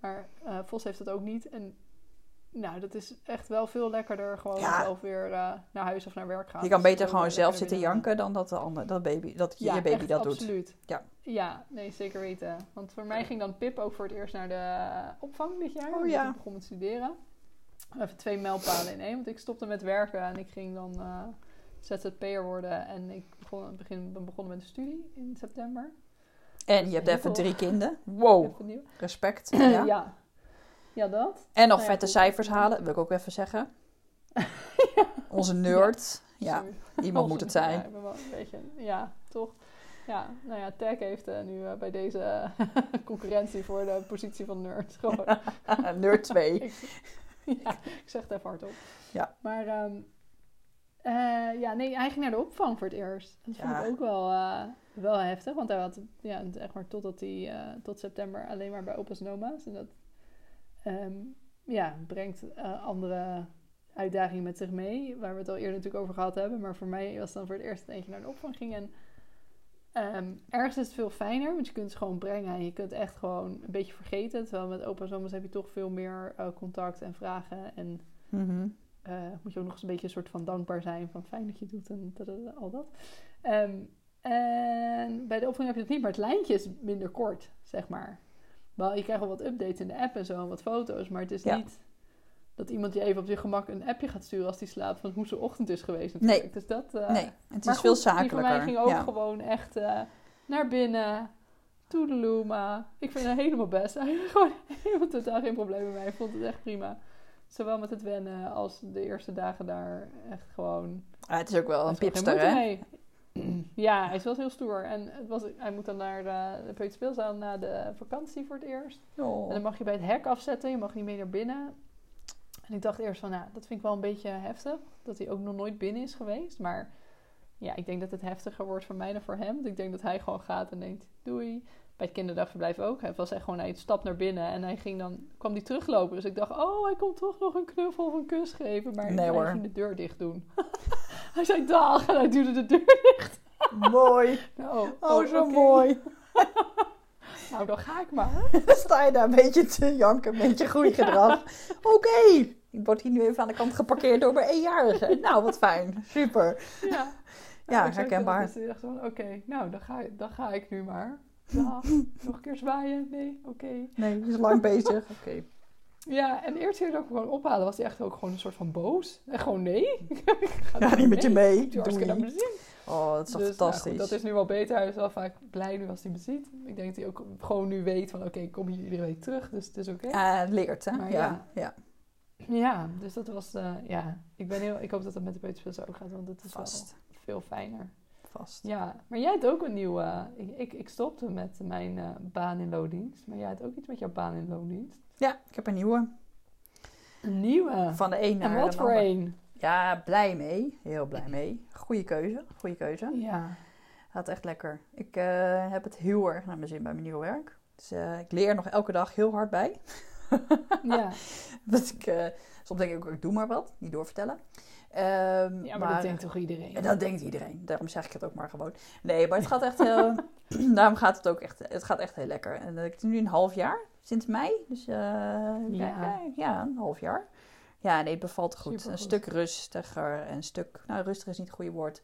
Maar eh, Vos heeft dat ook niet. En nou, dat is echt wel veel lekkerder gewoon Ja. zelf weer eh, naar huis of naar werk gaan. Je kan Dus beter gewoon zelf zitten janken dan dat, de ander, dat, baby, dat je Ja, baby echt, dat doet. absoluut. Ja. Ja, nee, zeker weten. Want voor mij ging dan Pip ook voor het eerst naar de opvang dit jaar. Oh, ja. Ik begon met studeren. Even twee mijlpalen in één. Want ik stopte met werken en ik ging dan eh ZZP'er worden. En ik begon, begin, ben begonnen met de studie in september. En je hebt even drie kinderen. Wow, respect. Ja. Ja. Ja. dat. En nog Nou ja, vette cijfers halen, wil ik ook even zeggen. Onze nerd. Ja, iemand moet het zijn. Ja, ik ben wel een beetje, ja, toch? Ja, nou ja, Tech heeft eh, nu eh, bij deze concurrentie voor de positie van nerd gewoon nerd 2. ik, ja, ik zeg het even hardop. Ja. Maar ehm, eh, ja, nee, hij ging naar de opvang voor het eerst. Dat vond Ja. ik ook wel, eh, wel heftig. Want hij had ja, echt maar totdat hij eh, tot september alleen maar bij opa's en oma's. En dat ehm, ja, brengt eh, andere uitdagingen met zich mee. Waar we het al eerder natuurlijk over gehad hebben. Maar voor mij was het dan voor het eerst dat eentje naar de opvang ging. En ehm, ergens is het veel fijner, want je kunt ze gewoon brengen. En je kunt echt gewoon een beetje vergeten. Terwijl met opa's en oma's heb je toch veel meer eh, contact en vragen. En Mhm. eh, moet je ook nog eens een beetje een soort van dankbaar zijn. Van fijn dat je het doet en al dat. Ehm, en bij de opvang heb je het niet, maar het lijntje is minder kort, zeg maar. Wel, je krijgt wel wat updates in de app en zo en wat foto's. Maar het is Ja. niet dat iemand je even op je gemak een appje gaat sturen als die slaapt van hoe zijn ochtend is geweest. Natuurlijk. Nee. Dus dat, eh, Nee, het maar is veel goed, Die van mij zakelijker. ging ook Ja. gewoon echt eh, naar binnen. Toedeloe, maar ik vind het helemaal best. Heeft gewoon helemaal totaal geen probleem met mij. Ik vond het echt prima. Zowel met het wennen als de eerste dagen daar echt gewoon... Ah, het is ook wel een pipster, hè? Ja, hij is wel heel stoer. En het was, hij moet dan naar eh, de peuterspeelzaal na de vakantie voor het eerst. Oh. En dan mag je bij het hek afzetten. Je mag niet mee naar binnen. En ik dacht eerst van, nou, dat vind ik wel een beetje heftig. Dat hij ook nog nooit binnen is geweest. Maar ja, ik denk dat het heftiger wordt voor mij dan voor hem. Want ik denk dat hij gewoon gaat en denkt, doei. Bij het kinderdagverblijf ook. Hij was echt gewoon, hij stap naar binnen. En hij ging dan, kwam hij teruglopen. Dus ik dacht, oh, hij komt toch nog een knuffel of een kus geven. Maar Nee, hij ging de deur dicht doen. hij zei, dag. En hij duwde de deur. Mooi. Nou, Oh, zo oké. mooi. Nou, dan ga ik maar. Dan sta je daar een beetje te janken, een beetje groeigedrag. Oké, ik word hier nu even aan de kant geparkeerd door mijn eenjarige. Nou, wat fijn. Super. Ja, Ja, zei herkenbaar. dat, Dus ik dacht van, oké, nou, dan ga, dan ga ik nu maar. Ja, nog een keer zwaaien? Nee, oké. Nee, die is lang bezig. Oké. Ja, en dat ik hem gewoon ophalen, was hij echt ook gewoon een soort van boos. En gewoon nee. Ik ga Ja, niet niet met je mee. Doe naar zin. Oh, dat is toch Dus, nou, fantastisch. goed, dat is nu wel beter. Hij is wel vaak blij nu als hij me ziet. Ik denk dat hij ook gewoon nu weet van, oké, ik kom hier iedere week terug, dus het is oké. Ja, het leert, hè? Maar ja. ja. ja. Ja, dus dat was, eh, ja, ik, ben heel, ik hoop dat het met de peuterspel ook gaat, want het is Vast. wel veel fijner. Vast. Ja, maar jij hebt ook een nieuwe. Ik, ik, ik stopte met mijn eh, baan in loondienst. Maar jij hebt ook iets met jouw baan in loondienst. Ja, ik heb een nieuwe. Een nieuwe. Van de een naar en wat de voor een? Ja, blij mee. Heel blij mee. Goeie keuze. Goeie keuze. Ja. Gaat echt lekker. Ik eh, heb het heel erg naar mijn zin bij mijn nieuwe werk. Dus eh, ik leer nog elke dag heel hard bij. Ja. Dat ik, soms denk ik ook, ik doe maar wat. Niet doorvertellen. Ehm, ja, maar, dat denkt toch iedereen? En dat denkt iedereen. Daarom zeg ik het ook maar gewoon. Nee, maar het gaat echt heel... daarom gaat het ook echt... Het gaat echt heel lekker. En eh, ik nu een half jaar. Sinds mei. Dus eh, Ja. ja. ja, een half jaar. Ja, nee, het bevalt goed. Een stuk rustiger. En een stuk... Nou, rustig is niet het goede woord.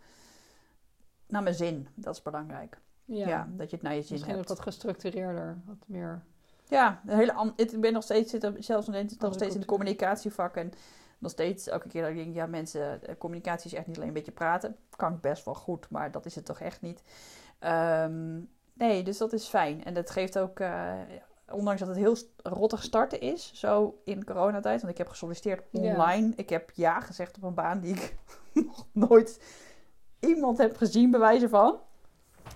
Naar mijn zin. Dat is belangrijk. ja. Ja, dat je het naar je zin Misschien ook hebt. wat gestructureerder. Wat meer. Ja, een hele ik ben nog steeds, zit er zelfs nog steeds, nog Andere steeds in de cultuur. communicatievak. En nog steeds, elke keer dat ik denk, ja mensen, eh, communicatie is echt niet alleen een beetje praten. Kan ik best wel goed, maar dat is het toch echt niet. Ehm, nee, dus dat is fijn. En dat geeft ook, eh, ondanks dat het heel rottig starten is, zo in coronatijd. Want ik heb gesolliciteerd Ja. online. Ik heb ja gezegd op een baan die ik nog nooit iemand heb gezien, bij wijze van.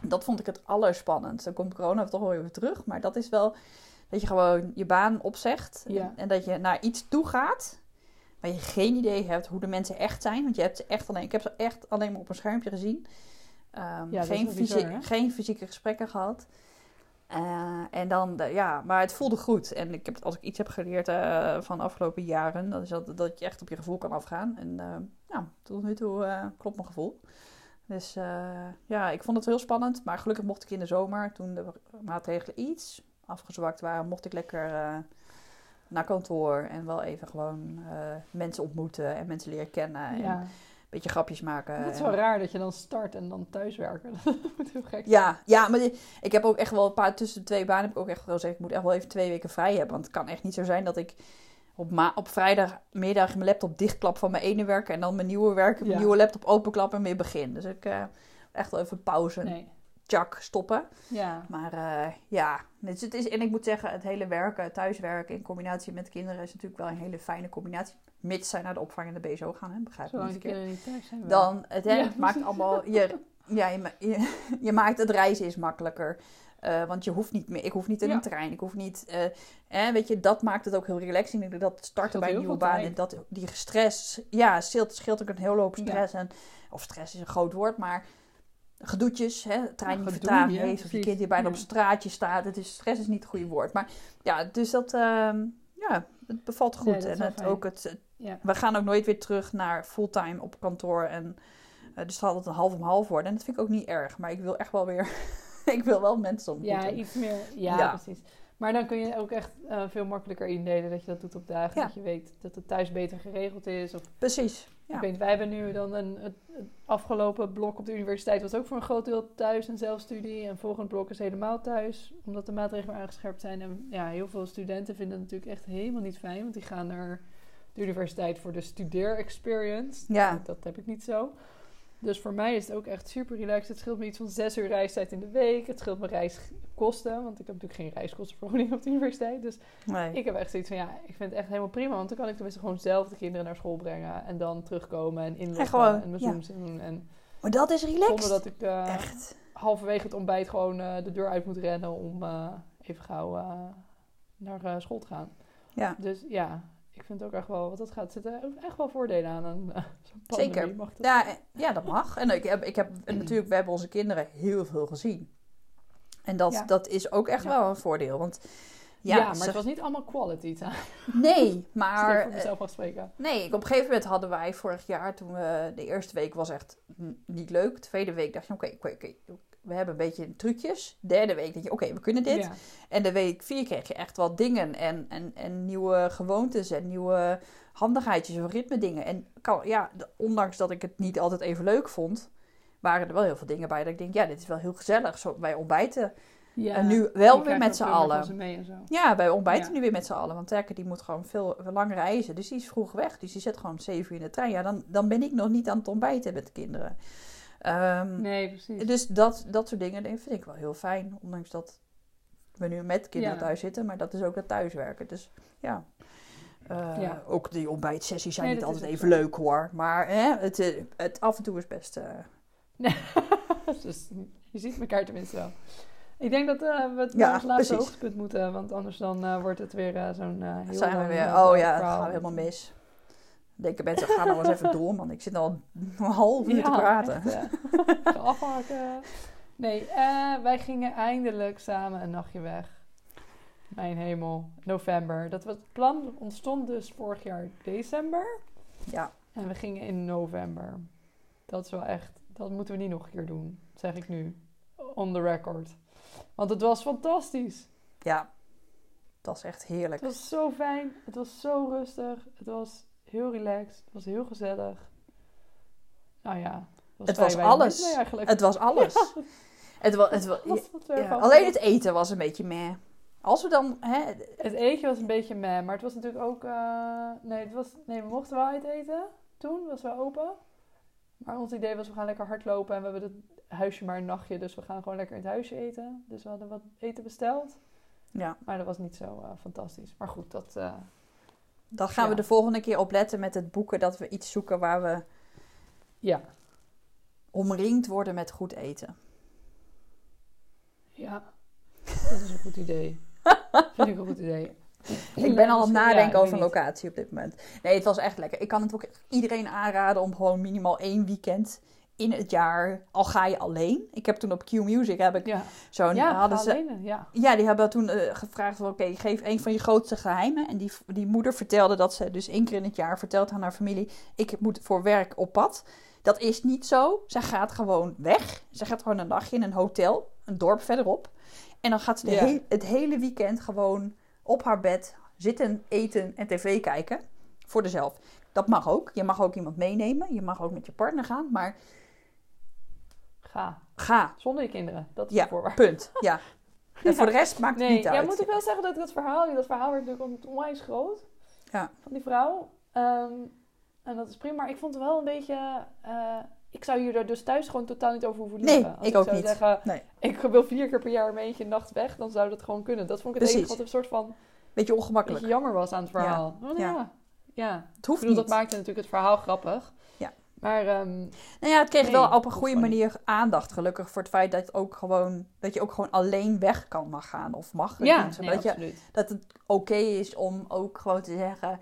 Dat vond ik het allerspannendst. Dan komt corona toch wel weer terug. Maar dat is wel dat je gewoon je baan opzegt. Ja. En, en dat je naar iets toe gaat. Maar je geen idee hebt hoe de mensen echt zijn. Want je hebt ze echt alleen, ik heb ze echt alleen maar op een schermpje gezien. Ehm, Ja, geen, bizar, geen fysieke gesprekken gehad. Eh, en dan, de- ja, maar het voelde goed. En ik heb, als ik iets heb geleerd eh, van de afgelopen jaren, dat is dat, dat je echt op je gevoel kan afgaan. En ja, tot nu toe klopt mijn gevoel. Dus ja, ik vond het heel spannend. Maar gelukkig mocht ik in de zomer, toen de maatregelen iets afgezwakt waren, mocht ik lekker naar kantoor. En wel even gewoon eh, mensen ontmoeten en mensen leren kennen. En een beetje grapjes maken. Het is En- wel raar dat je dan start en dan thuiswerken. Dat moet heel gek zijn. ja, ja, maar ik heb ook echt wel een paar tussen de twee banen heb ik ook echt wel gezegd, ik moet echt wel even twee weken vrij hebben. Want het kan echt niet zo zijn dat ik op, ma op vrijdagmiddag mijn laptop dichtklap van mijn ene werk en dan mijn nieuwe werk, mijn Ja. nieuwe laptop openklap en weer begin. Dus ik eh, echt wel even pauze, Nee. Tjak, stoppen. Ja. Maar eh, ja, dus het is, en ik moet zeggen, het hele werken, thuiswerken in combinatie met kinderen is natuurlijk wel een hele fijne combinatie. Mits zij naar de opvang en de BSO gaan, hè, begrijp ik niet verkeerd. kinderen niet thuis zijn. Dan, het, hè, Ja, het maakt allemaal, je, ja, je, je, je maakt het reizen is makkelijker. Eh, want je hoeft niet meer, ik hoef niet in Ja. een trein, ik hoef niet, eh, hè, weet je, dat maakt het ook heel relaxing. Ik denk dat starten bij een heel nieuwe baan, en dat, die stress, ja, scheelt, scheelt ook een hele hoop Ja. stress. En, of stress is een groot woord, maar gedoetjes, hè, trein die vertraging heeft, of je kind die bijna op Ja. een straatje staat. Het is, stress is niet het goede woord. Maar ja, dus dat, ehm, ja, het bevalt goed. En het, fijn. ook het, Ja. we gaan ook nooit weer terug naar fulltime op kantoor. En eh, dus het zal het een half om half worden. En dat vind ik ook niet erg. Maar ik wil echt wel weer, ik wil wel mensen ontmoeten. Ja, iets meer. Ja, precies. Maar dan kun je ook echt eh, veel makkelijker indelen dat je dat doet op dagen. Dat je weet dat het thuis beter geregeld is. Of Precies. Ja. ik weet, wij hebben nu dan een, het, het afgelopen blok op de universiteit was ook voor een groot deel thuis en zelfstudie. En volgend blok is helemaal thuis, omdat de maatregelen aangescherpt zijn. En ja, heel veel studenten vinden het natuurlijk echt helemaal niet fijn, want die gaan naar de universiteit voor de studeer-experience. Ja. Dat heb ik niet zo. Dus voor mij is het ook echt super relaxed. Het scheelt me iets van zes uur reistijd in de week. Het scheelt me reiskosten, want ik heb natuurlijk geen reiskostenvergoeding op de universiteit. Dus Nee. ik heb echt zoiets van, ja, ik vind het echt helemaal prima. Want dan kan ik tenminste gewoon zelf de kinderen naar school brengen. En dan terugkomen en inloggen en mijn ja. zooms doen. En Maar dat is relaxed. zonder dat ik eh, Echt. halverwege het ontbijt gewoon eh, de deur uit moet rennen om eh, even gauw naar school te gaan. Ja. Dus ja, ik vind ook echt wel, wat dat gaat, zitten echt wel voordelen aan een eh, pandemie. Zeker. Mag dat? Ja, eh, ja, dat mag. En ik heb, ik heb en natuurlijk, we hebben onze kinderen heel veel gezien. En dat, Ja. dat is ook echt Ja. wel een voordeel. Want Ja, ja, maar ze- het was niet allemaal quality time. nee, Maar, voor mezelf afspreken. Nee, ik- op een gegeven moment hadden wij vorig jaar, toen we de eerste week was echt niet leuk. De tweede week dacht je, oké, oké, oké, we hebben een beetje trucjes. Derde week dacht je, oké, we kunnen dit. Ja. En de week vier kreeg je echt wat dingen en, en, en nieuwe gewoontes en nieuwe handigheidjes of ritme dingen. En kan, ja, ondanks dat ik het niet altijd even leuk vond, waren er wel heel veel dingen bij dat ik denk, ja, dit is wel heel gezellig. Zo, wij ontbijten Ja. en nu wel weer met z'n allen. ze mee en zo. Ja, wij ontbijten Ja. nu weer met z'n allen. Want Terke die moet gewoon veel lang reizen. Dus die is vroeg weg. Dus die zit gewoon zeven uur in de trein. Ja, dan, dan ben ik nog niet aan het ontbijten met de kinderen. Ehm, Nee, precies. Dus dat, dat soort dingen vind ik wel heel fijn. Ondanks dat we nu met kinderen Ja. thuis zitten. Maar dat is ook het thuiswerken. Dus ja. Eh, Ja. Ook die ontbijtsessies zijn Nee, niet dat altijd even zo. leuk hoor. Maar hè, het, eh, het af en toe is best... eh, dus je ziet elkaar tenminste wel. Ik denk dat we het Ja, ons laatste hoogtepunt moeten. Want anders dan wordt het weer zo'n heel zijn we weer. Oh ja, het gaat helemaal mis. Denken mensen, ga nou eens even door man. Ik zit al een half uur te praten. echt, afhaken. Nee, eh, wij gingen eindelijk samen een nachtje weg. Mijn hemel, november. Dat was, het plan ontstond dus vorig jaar december. Ja, En we gingen in november. Dat is wel echt, dat moeten we niet nog een keer doen, zeg ik nu. On the record. Want het was fantastisch. ja. Dat is echt heerlijk. Het was zo fijn. Het was zo rustig. Het was heel relaxed. Het was heel gezellig. Nou ja. was Het was alles. mee. Het was alles. Het was, het was ja, alleen het eten was een beetje meh. Als we dan... Hè, Het eetje was een beetje meh, maar het was natuurlijk ook... eh, nee, het was, nee, we mochten wel uit eten. Toen was wel open. Maar ons idee was, we gaan lekker hardlopen. En we hebben het huisje maar een nachtje. Dus we gaan gewoon lekker in het huisje eten. Dus we hadden wat eten besteld. ja, Maar dat was niet zo eh, fantastisch. Maar goed, dat... eh, dan gaan we de volgende keer opletten met het boeken... dat we iets zoeken waar we ja, omringd worden met goed eten. Ja, dat is een goed idee. Vind ik een goed idee. Ik ben al aan het nadenken over een locatie op dit moment. Nee, het was echt lekker. Ik kan het ook iedereen aanraden om gewoon minimaal één weekend in het jaar, al ga je alleen. Ik heb toen op Q Music heb ik Ja, zo'n ja hadden ze alleen, ja. Ja, die hebben toen eh, gevraagd van oké, geef een van je grootste geheimen. En die, die moeder vertelde dat ze dus één keer in het jaar vertelt aan haar familie, ik moet voor werk op pad. Dat is niet zo. Zij gaat gewoon weg. Ze gaat gewoon een dagje in een hotel, een dorp verderop. En dan gaat ze de Ja. het hele weekend gewoon op haar bed zitten, eten en tv kijken. Voor dezelf. Dat mag ook. Je mag ook iemand meenemen. Je mag ook met je partner gaan. Maar Ga. ga. Zonder je kinderen. Dat is Ja, de voorwaarde. punt. Ja. En voor de rest maakt het Nee, niet ja, uit. moet ik wel zeggen dat ik dat verhaal, dat verhaal werd natuurlijk onwijs groot. Ja. Van die vrouw. Ehm, en dat is prima. Maar ik vond het wel een beetje... eh, ik zou hier dus thuis gewoon totaal niet over hoeven Nee, liegen. Als ik ook zou niet. zeggen, Nee. ik wil vier keer per jaar een eentje een nacht weg, dan zou dat gewoon kunnen. Dat vond ik het Precies. enige wat een soort van Beetje ongemakkelijk. beetje jammer was aan het verhaal. Oh, ja. ja. ja. Het Ik hoeft bedoel, niet. dat maakte natuurlijk het verhaal grappig. Maar ehm, Nou ja, het kreeg Nee, wel op een goede manier aandacht, gelukkig, voor het feit dat, het ook gewoon, dat je ook gewoon alleen weg kan mag gaan of mag. ja, nee, dat, je, dat het oké is om ook gewoon te zeggen,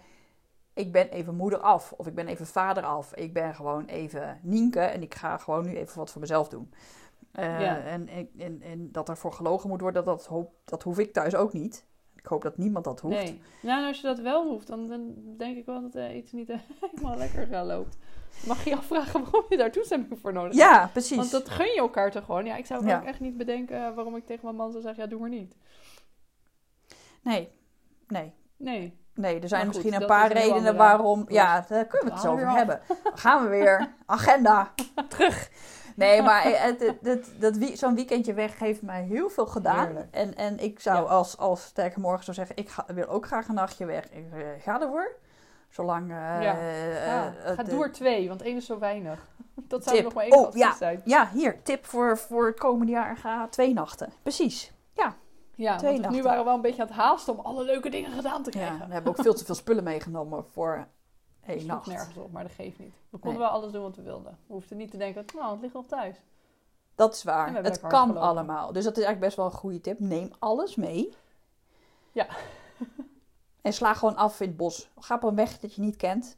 ik ben even moeder af of ik ben even vader af. Ik ben gewoon even Nienke en ik ga gewoon nu even wat voor mezelf doen. Eh, Ja. en, en, en, en dat er voor gelogen moet worden, dat, hoop, dat hoef ik thuis ook niet. Ik hoop dat niemand dat hoeft. Nee. Nou, als je dat wel hoeft, dan, dan denk ik wel dat eh, iets niet helemaal lekker loopt. Mag je je afvragen waarom je daar toestemming voor nodig hebt. Ja, precies. Want dat gun je elkaar toch gewoon. Ja, ik zou Ja. ook echt niet bedenken waarom ik tegen mijn man zou zeggen, ja, doe maar niet. Nee, nee. Nee. Nee, er zijn goed, misschien een paar redenen andere waarom. Ja, daar kunnen we het zo over hebben. Gaan we weer. Agenda. Terug. Nee, maar het, het, dat zo'n weekendje weg heeft mij heel veel gedaan. Heerlijk. En, en ik zou Ja. als, als Sterke Morgen zou zeggen, ik ga, wil ook graag een nachtje weg. Ik eh, ga ervoor. Zolang... eh, Ja, eh, Ja, het, ga eh, door twee, want één is zo weinig. Dat zou nog maar één Oh, ja. zijn. Ja, hier. Tip voor, voor het komende jaar. Ga twee nachten. Precies. Ja, Twee want nu waren we wel een beetje aan het haasten om alle leuke dingen gedaan te Ja, krijgen. we hebben ook veel te veel spullen meegenomen voor één nacht. nergens op, maar dat geeft niet. We konden Nee. wel alles doen wat we wilden. We hoefden niet te denken, nou, het ligt nog thuis. Dat is waar. Het kan allemaal. Dus dat is eigenlijk best wel een goede tip. Neem alles mee. Ja. En sla gewoon af in het bos. Ga op een weg dat je niet kent.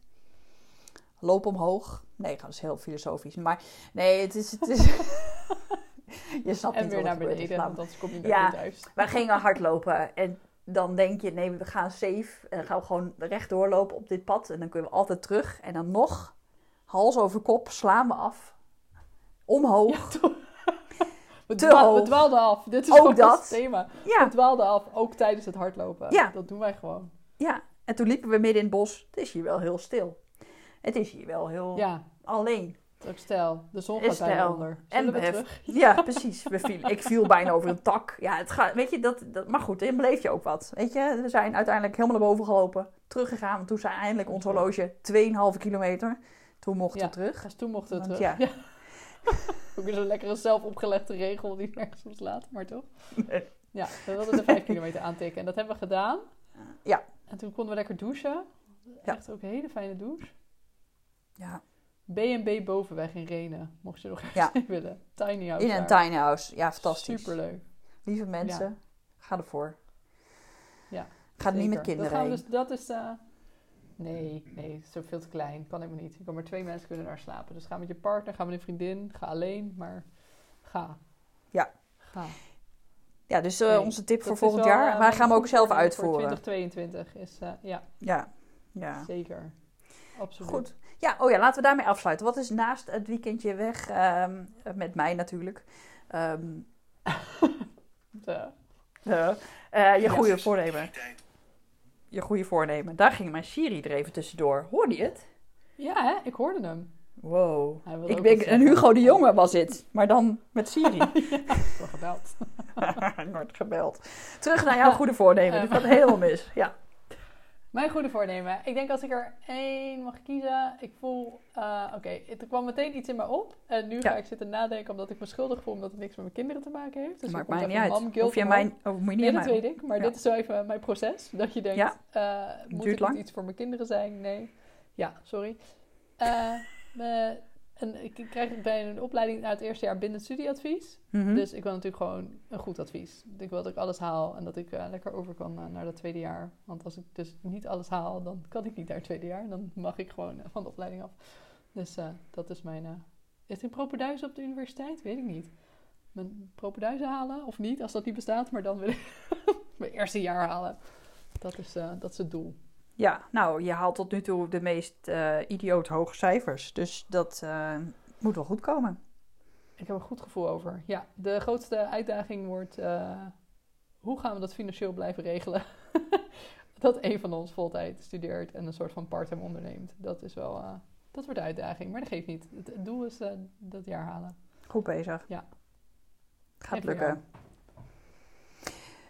Loop omhoog. Nee, dat is heel filosofisch. Maar nee, het is... Het is je snapt en niet weer naar beneden, want anders kom je Ja. thuis. wij gingen hardlopen en dan denk je, nee, we gaan safe. En dan gaan we gewoon rechtdoor lopen op dit pad. En dan kunnen we altijd terug. En dan nog, hals over kop, slaan we af. Omhoog. Ja, we, Te dwa- we hoog. dwaalden af. Dit is Ook dat. het thema. Ja, We dwaalden af, ook tijdens het hardlopen. Ja. Dat doen wij gewoon. Ja. En toen liepen we midden in het bos. Het is hier wel heel stil. Het is hier wel heel Ja, alleen. ook stijl. De zon gaat bijna stijl. onder. En we terug? Ja, precies. We viel, ik viel bijna over een tak. Ja, het gaat, weet je, dat, dat, maar goed, dan beleef je ook wat. Weet je, we zijn uiteindelijk helemaal naar boven gelopen. Teruggegaan, want toen zei eindelijk ons horloge 2,5 kilometer. Toen mochten Ja. we terug. Dus toen mochten we terug. ja. Ja. ook weer zo'n lekkere zelf opgelegde regel die nergens op slaat, maar toch? Nee. Ja, we wilden de vijf kilometer aantikken. En dat hebben we gedaan. Ja. En toen konden we lekker douchen. Ja. Echt ook een hele fijne douche. Ja, B&B Bovenweg in Renen, mocht je nog even Ja. willen. Tiny house in een tiny house. Ja, fantastisch. Superleuk. Lieve mensen, ga ervoor. Ja, Ga er niet met kinderen dat heen. dus, Dat is... eh, nee, nee, het is ook veel te klein. Kan helemaal niet. Je kan maar twee mensen kunnen daar slapen. Dus ga met je partner, ga met een vriendin, ga alleen, maar ga. Ja. Ga. Ja, dus eh, Nee, onze tip voor volgend wel, jaar. eh, Wij gaan hem ook zelf uitvoeren. Voor 2022 is, eh, ja, Ja, ja. zeker. Absoluut. Goed. Ja, oh ja, laten we daarmee afsluiten. Wat is naast het weekendje weg, ehm, met mij natuurlijk, ehm, De- eh, eh, je goede voornemen? Je goede voornemen. Daar ging mijn Siri er even tussendoor. Hoorde je het? ja, hè? ik hoorde hem. Wow. Ik denk, een. Hugo de Jonge was het, maar dan met Siri. Ik word gebeld. Ik word gebeld. Terug naar jouw goede voornemen. Dit gaat helemaal mis. Ja. Mijn goede voornemen. Ik denk als ik er één mag kiezen. Ik voel, eh, oké, er kwam meteen iets in me op. En nu Ja. ga ik zitten nadenken omdat ik me schuldig voel omdat het niks met mijn kinderen te maken heeft. Dus Maakt mij niet uit. Of je mijn... Oh, moet je niet Nee, dat weet ik. Maar Ja. dit is zo even mijn proces. Dat je denkt, Ja. eh, moet Duurt ik lang. iets voor mijn kinderen zijn? Nee. Ja, sorry. Eh, me- En ik krijg bij een opleiding uit het eerste jaar binnen het studieadvies. Mhm. Dus ik wil natuurlijk gewoon een goed advies. Ik wil dat ik alles haal en dat ik eh, lekker over kan eh, naar dat tweede jaar. Want als ik dus niet alles haal, dan kan ik niet naar het tweede jaar. Dan mag ik gewoon eh, van de opleiding af. Dus dat is mijn... is er een propenduizen op de universiteit? Weet ik niet. Mijn propenduizen halen of niet, als dat niet bestaat. Maar dan wil ik mijn eerste jaar halen. Dat is, dat is het doel. Ja, nou, je haalt tot nu toe de meest eh idioot hoge cijfers. Dus dat eh, moet wel goed komen. Ik heb een goed gevoel over. Ja, de grootste uitdaging wordt... eh, hoe gaan we dat financieel blijven regelen? dat een van ons voltijd studeert en een soort van part-time onderneemt. Dat is wel... dat wordt de uitdaging, maar dat geeft niet. Het, het doel is dat jaar halen. Goed bezig. Ja. Gaat lukken.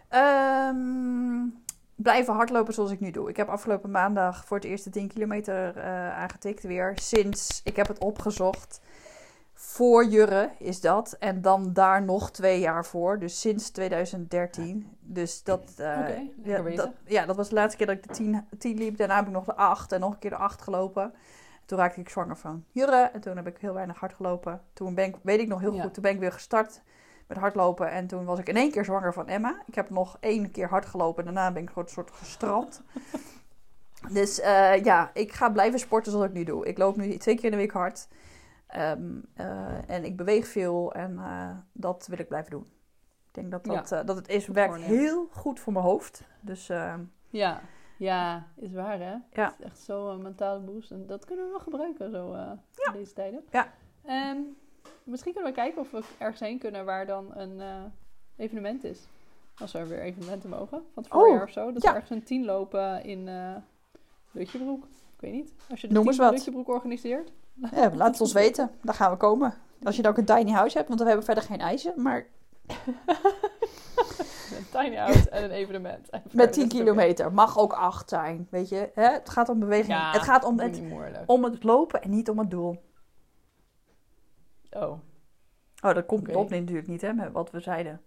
Ehm, blijven hardlopen zoals ik nu doe. Ik heb afgelopen maandag voor het eerste 10 kilometer eh, aangetikt weer. Sinds, ik heb het opgezocht. Voor Jurre is dat. En dan daar nog twee jaar voor. Dus sinds 2013. Dus dat... Oké, lekker ja, dat, ja, dat was de laatste keer dat ik de 10, 10 liep. Daarna heb ik nog de 8 en nog een keer de 8 gelopen. Toen raakte ik zwanger van Jurre. En toen heb ik heel weinig hard gelopen. Toen ben ik, weet ik nog heel Ja. goed, toen ben ik weer gestart met hardlopen. En toen was ik in één keer zwanger van Emma. Ik heb nog één keer hard gelopen. En daarna ben ik gewoon een soort gestrand. dus eh, ja, ik ga blijven sporten zoals ik nu doe. Ik loop nu twee keer in de week hard. Ehm, eh, en ik beweeg veel. En eh, dat wil ik blijven doen. Ik denk dat, dat, dat het is, werkt heel goed voor mijn hoofd. Dus Ja, ja, is waar hè? Ja. Het is echt zo'n mentale boost. En dat kunnen we wel gebruiken zo in deze tijden. Ja. Ehm, misschien kunnen we kijken of we ergens heen kunnen waar dan een eh, evenement is. Als er weer evenementen mogen. Van het Oh, voorjaar of zo. Dat ja. we ergens een tien lopen in eh Lutjebroek. Ik weet niet. Als je de Noem eens wat. Lutjebroek organiseert. ja, laat het ons weten. Daar gaan we komen. Als je dan ook een tiny house hebt. Want we hebben verder geen eisen. Maar Een tiny house en een evenement. En met is 10 het oké. kilometer. Mag ook 8 zijn. Weet je. Hè? Het gaat om beweging. Ja, het gaat om het, om het lopen en niet om het doel. Oh, Oh, dat komt Oké. op natuurlijk niet, hè, met wat we zeiden.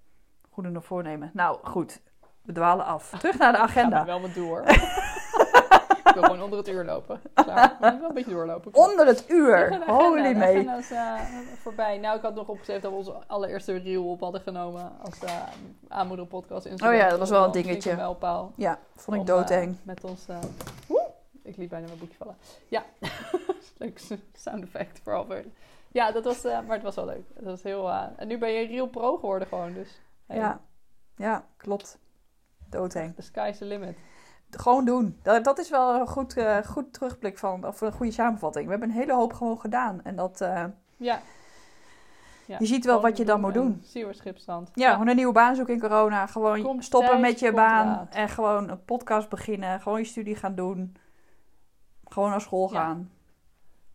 Goede nog voornemen. Nou, goed. We dwalen af. Terug naar de Ga maar agenda. wel met door. ik wil gewoon onder het uur lopen. Klaar. Maar wel een beetje doorlopen. Onder het uur. agenda. Holy De agenda is eh, voorbij. Nou, ik had nog opgezet dat we onze allereerste reel op hadden genomen als uh, aanmoederpodcast. Instagram. Oh ja, dat was wel een dingetje. een mijlpaal Ja, vond ik doodeng. eh, met ons... ik liet bijna mijn boekje vallen. Ja, leuk sound effect voor Albert. Ja, dat was, eh, maar het was wel leuk. Het was heel, eh, en nu ben je real pro geworden gewoon, dus... hey, Ja. ja, klopt. Doodeng. The sky's the limit. Gewoon doen. Dat, dat is wel een goed, eh, goed terugblik van, of een goede samenvatting. We hebben een hele hoop gewoon gedaan. En dat, Ja. ja. je ziet wel gewoon wat je dan moet en doen. Zie je waar schipstand. Ja, gewoon een nieuwe baan zoeken in corona. Gewoon Komt stoppen tijd, met je baan. En gewoon een podcast beginnen. Gewoon je studie gaan doen. Gewoon naar school Ja. gaan.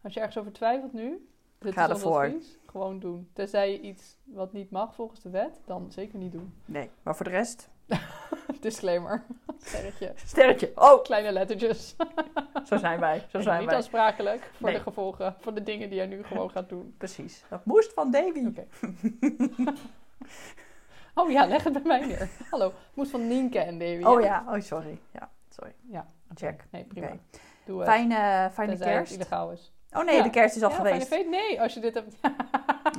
Als je ergens over twijfelt nu, dit Ga ervoor. advies, gewoon doen. Tenzij je iets wat niet mag volgens de wet, dan zeker niet doen. Nee, maar voor de rest... Disclaimer. Sterretje. Sterretje. Oh, Kleine lettertjes. zo zijn wij. Zo zijn niet wij. aansprakelijk voor Nee. de gevolgen van de dingen die je nu gewoon gaat doen. Precies. Dat moest van Davy. Oké. Oh ja, leg het bij mij neer. Hallo. Moest van Nienke en Davy. Oh ja, oh sorry. Ja, sorry. Ja. Check. Nee, prima. Doe het. Fijne, fijne Tenzij het kerst. illegaal is. Oh nee, Ja. de kerst is al ja, geweest. fijne feest? Nee, als je dit hebt...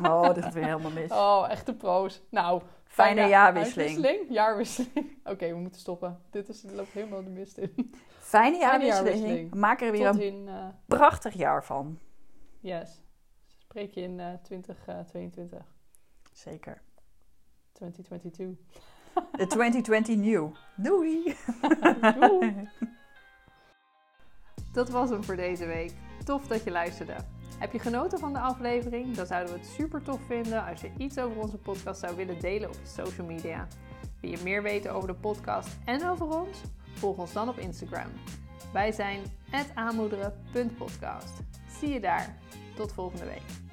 Oh, dit is weer helemaal mis. Oh, echte pro's. Nou, Fijne fijne jaarwisseling. uitwisseling? Jaarwisseling. Oké, we moeten stoppen. Dit is, loopt helemaal de mist in. Fijne Fijne jaarwisseling. Maak er weer Tot een in, eh, prachtig jaar van. yes. Spreek je in eh 2022. Zeker. 2022. De 2020 nieuw. Doei! Doei. Dat was hem voor deze week. Tof dat je luisterde. Heb je genoten van de aflevering? Dan zouden we het super tof vinden als je iets over onze podcast zou willen delen op je social media. Wil je meer weten over de podcast en over ons? Volg ons dan op Instagram. Wij zijn aanmoederen.podcast. Zie je daar. Tot volgende week.